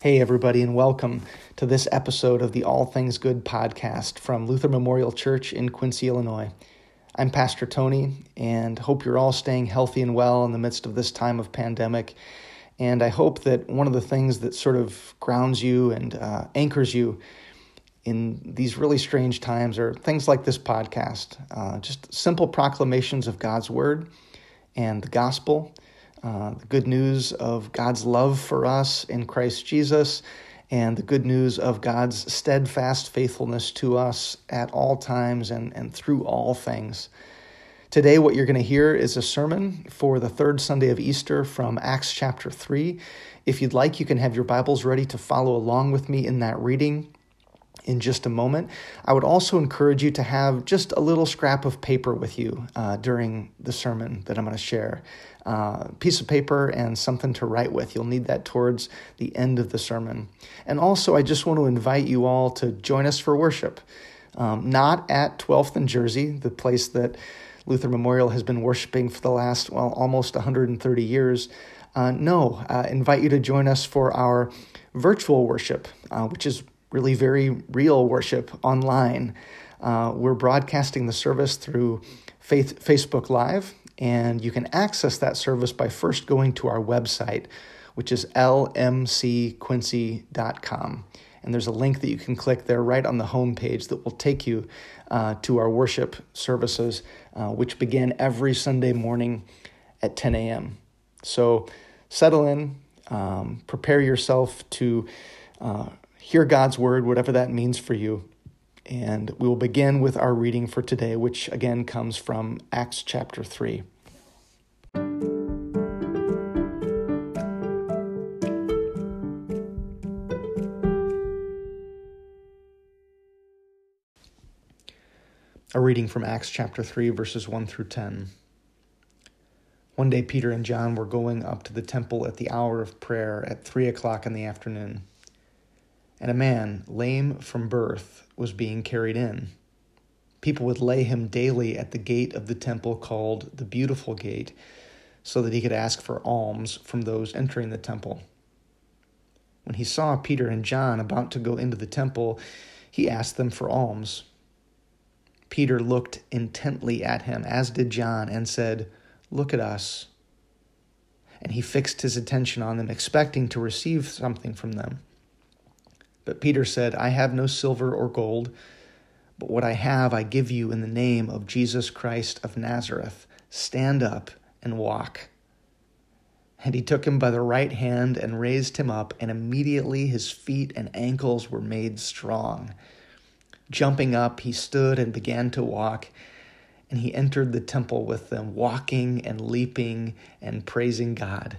Hey, everybody, and welcome to this episode of the All Things Good podcast from Luther Memorial Church in Quincy, Illinois. I'm Pastor Tony, and hope you're all staying healthy and well in the midst of this time of pandemic. And I hope that one of the things that sort of grounds you and uh, anchors you in these really strange times are things like this podcast uh, just simple proclamations of God's word and the gospel uh, the good news of God's love for us in Christ Jesus, and the good news of God's steadfast faithfulness to us at all times and, and through all things. Today, what you're going to hear is a sermon for the third Sunday of Easter from Acts chapter 3. If you'd like, you can have your Bibles ready to follow along with me in that reading in just a moment. I would also encourage you to have just a little scrap of paper with you uh, during the sermon that I'm going to share uh, piece of paper and something to write with. You'll need that towards the end of the sermon. And also, I just want to invite you all to join us for worship. Um, not at 12th and Jersey, the place that Luther Memorial has been worshiping for the last, well, almost 130 years. Uh, no, uh, invite you to join us for our virtual worship, uh, which is really very real worship online. Uh, we're broadcasting the service through Faith, Facebook Live, and you can access that service by first going to our website, which is lmcquincy.com. And there's a link that you can click there right on the home page that will take you uh, to our worship services, uh, which begin every Sunday morning at 10 a.m. So settle in, um, prepare yourself to uh, hear God's word, whatever that means for you. And we will begin with our reading for today, which again comes from Acts chapter 3. A reading from Acts chapter 3, verses 1 through 10. One day, Peter and John were going up to the temple at the hour of prayer at three o'clock in the afternoon and a man, lame from birth, was being carried in. People would lay him daily at the gate of the temple called the Beautiful Gate, so that he could ask for alms from those entering the temple. When he saw Peter and John about to go into the temple, he asked them for alms. Peter looked intently at him, as did John, and said, Look at us. And he fixed his attention on them, expecting to receive something from them. But Peter said, I have no silver or gold, but what I have I give you in the name of Jesus Christ of Nazareth. Stand up and walk. And he took him by the right hand and raised him up, and immediately his feet and ankles were made strong. Jumping up, he stood and began to walk, and he entered the temple with them, walking and leaping and praising God.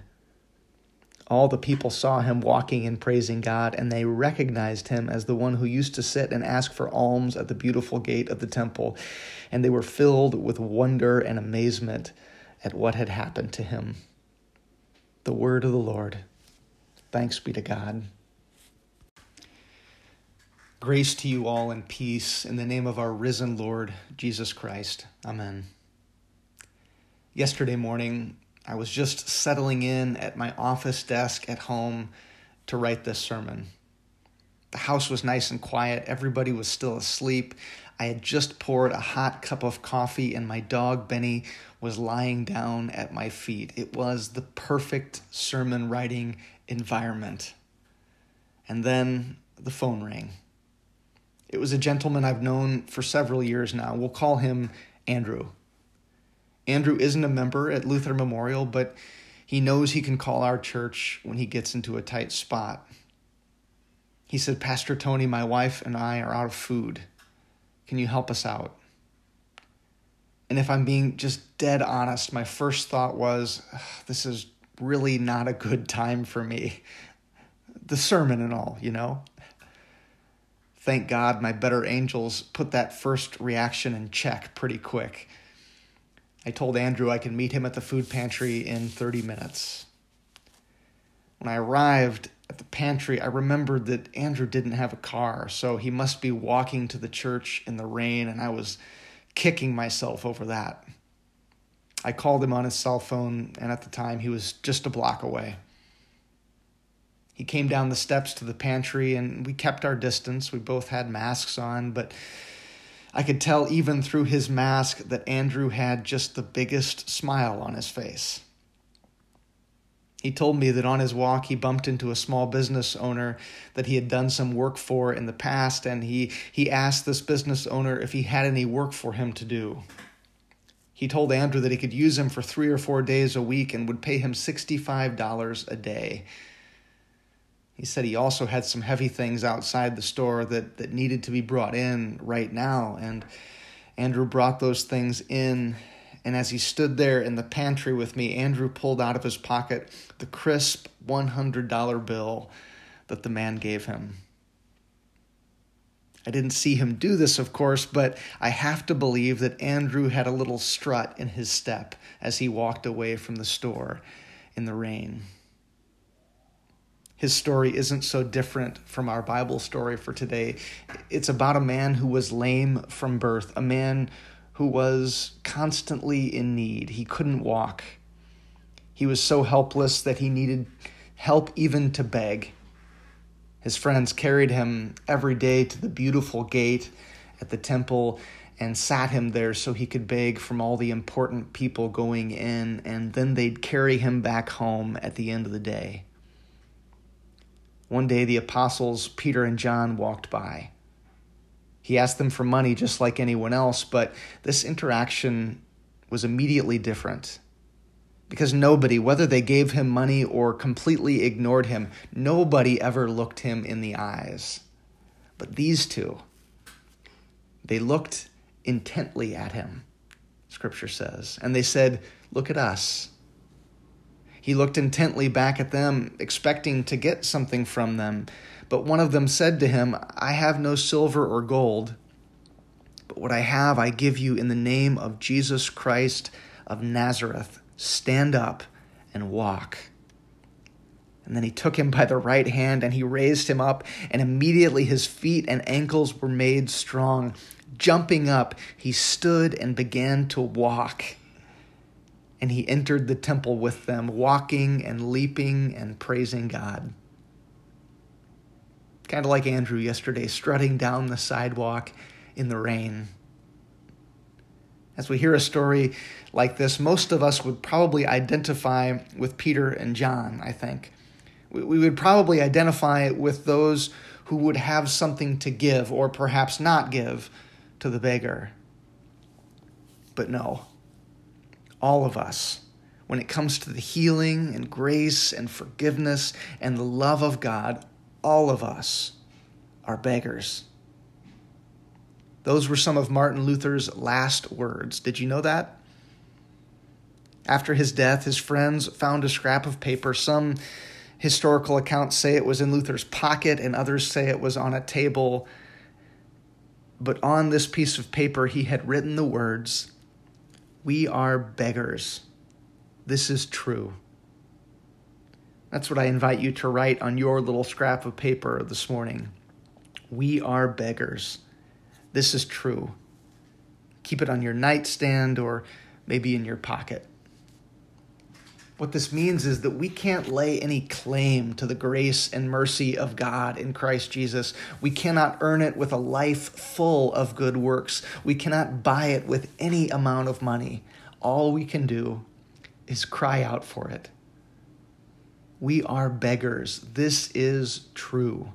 All the people saw him walking and praising God, and they recognized him as the one who used to sit and ask for alms at the beautiful gate of the temple. And they were filled with wonder and amazement at what had happened to him. The word of the Lord. Thanks be to God. Grace to you all and peace in the name of our risen Lord, Jesus Christ. Amen. Yesterday morning, I was just settling in at my office desk at home to write this sermon. The house was nice and quiet, everybody was still asleep. I had just poured a hot cup of coffee, and my dog Benny was lying down at my feet. It was the perfect sermon writing environment. And then the phone rang. It was a gentleman I've known for several years now. We'll call him Andrew. Andrew isn't a member at Luther Memorial, but he knows he can call our church when he gets into a tight spot. He said, Pastor Tony, my wife and I are out of food. Can you help us out? And if I'm being just dead honest, my first thought was, this is really not a good time for me. The sermon and all, you know? Thank God my better angels put that first reaction in check pretty quick. I told Andrew I could meet him at the food pantry in 30 minutes. When I arrived at the pantry, I remembered that Andrew didn't have a car, so he must be walking to the church in the rain, and I was kicking myself over that. I called him on his cell phone, and at the time, he was just a block away. He came down the steps to the pantry and we kept our distance. We both had masks on, but I could tell even through his mask that Andrew had just the biggest smile on his face. He told me that on his walk he bumped into a small business owner that he had done some work for in the past, and he, he asked this business owner if he had any work for him to do. He told Andrew that he could use him for three or four days a week and would pay him $65 a day. He said he also had some heavy things outside the store that, that needed to be brought in right now, and Andrew brought those things in and as he stood there in the pantry with me, Andrew pulled out of his pocket the crisp $100 bill that the man gave him. I didn't see him do this, of course, but I have to believe that Andrew had a little strut in his step as he walked away from the store in the rain. His story isn't so different from our Bible story for today. It's about a man who was lame from birth, a man who was constantly in need. He couldn't walk. He was so helpless that he needed help even to beg. His friends carried him every day to the beautiful gate at the temple and sat him there so he could beg from all the important people going in, and then they'd carry him back home at the end of the day. One day, the apostles Peter and John walked by. He asked them for money just like anyone else, but this interaction was immediately different. Because nobody, whether they gave him money or completely ignored him, nobody ever looked him in the eyes. But these two, they looked intently at him, scripture says, and they said, Look at us. He looked intently back at them, expecting to get something from them. But one of them said to him, I have no silver or gold, but what I have I give you in the name of Jesus Christ of Nazareth. Stand up and walk. And then he took him by the right hand and he raised him up, and immediately his feet and ankles were made strong. Jumping up, he stood and began to walk. And he entered the temple with them, walking and leaping and praising God kind of like Andrew yesterday, strutting down the sidewalk in the rain. As we hear a story like this, most of us would probably identify with Peter and John, I think. We would probably identify with those who would have something to give or perhaps not give to the beggar. But no, all of us, when it comes to the healing and grace and forgiveness and the love of God, all of us are beggars. Those were some of Martin Luther's last words. Did you know that? After his death, his friends found a scrap of paper. Some historical accounts say it was in Luther's pocket, and others say it was on a table. But on this piece of paper, he had written the words, We are beggars. This is true. That's what I invite you to write on your little scrap of paper this morning. We are beggars. This is true. Keep it on your nightstand or maybe in your pocket. What this means is that we can't lay any claim to the grace and mercy of God in Christ Jesus. We cannot earn it with a life full of good works. We cannot buy it with any amount of money. All we can do is cry out for it. We are beggars. This is true.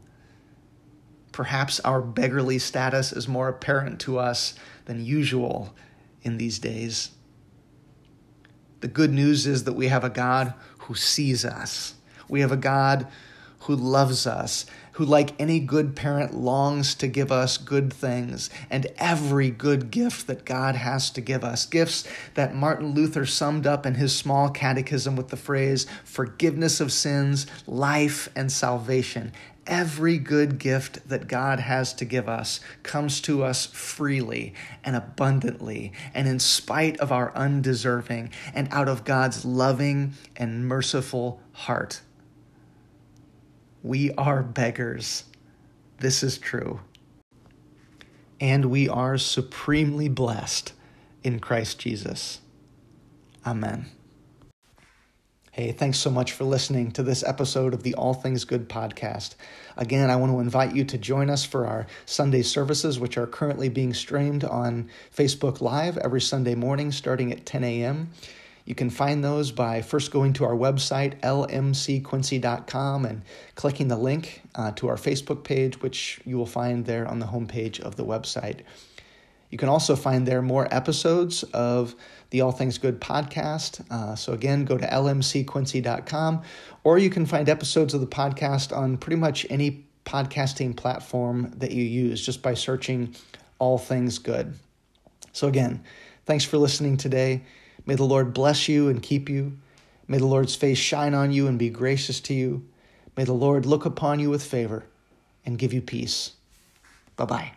Perhaps our beggarly status is more apparent to us than usual in these days. The good news is that we have a God who sees us. We have a God who loves us who, like any good parent, longs to give us good things and every good gift that God has to give us. Gifts that Martin Luther summed up in his small catechism with the phrase forgiveness of sins, life, and salvation. Every good gift that God has to give us comes to us freely and abundantly, and in spite of our undeserving, and out of God's loving and merciful heart. We are beggars. This is true. And we are supremely blessed in Christ Jesus. Amen. Hey, thanks so much for listening to this episode of the All Things Good podcast. Again, I want to invite you to join us for our Sunday services, which are currently being streamed on Facebook Live every Sunday morning starting at 10 a.m. You can find those by first going to our website, lmcquincy.com, and clicking the link uh, to our Facebook page, which you will find there on the homepage of the website. You can also find there more episodes of the All Things Good podcast. Uh, so, again, go to lmcquincy.com, or you can find episodes of the podcast on pretty much any podcasting platform that you use just by searching All Things Good. So, again, thanks for listening today. May the Lord bless you and keep you. May the Lord's face shine on you and be gracious to you. May the Lord look upon you with favor and give you peace. Bye bye.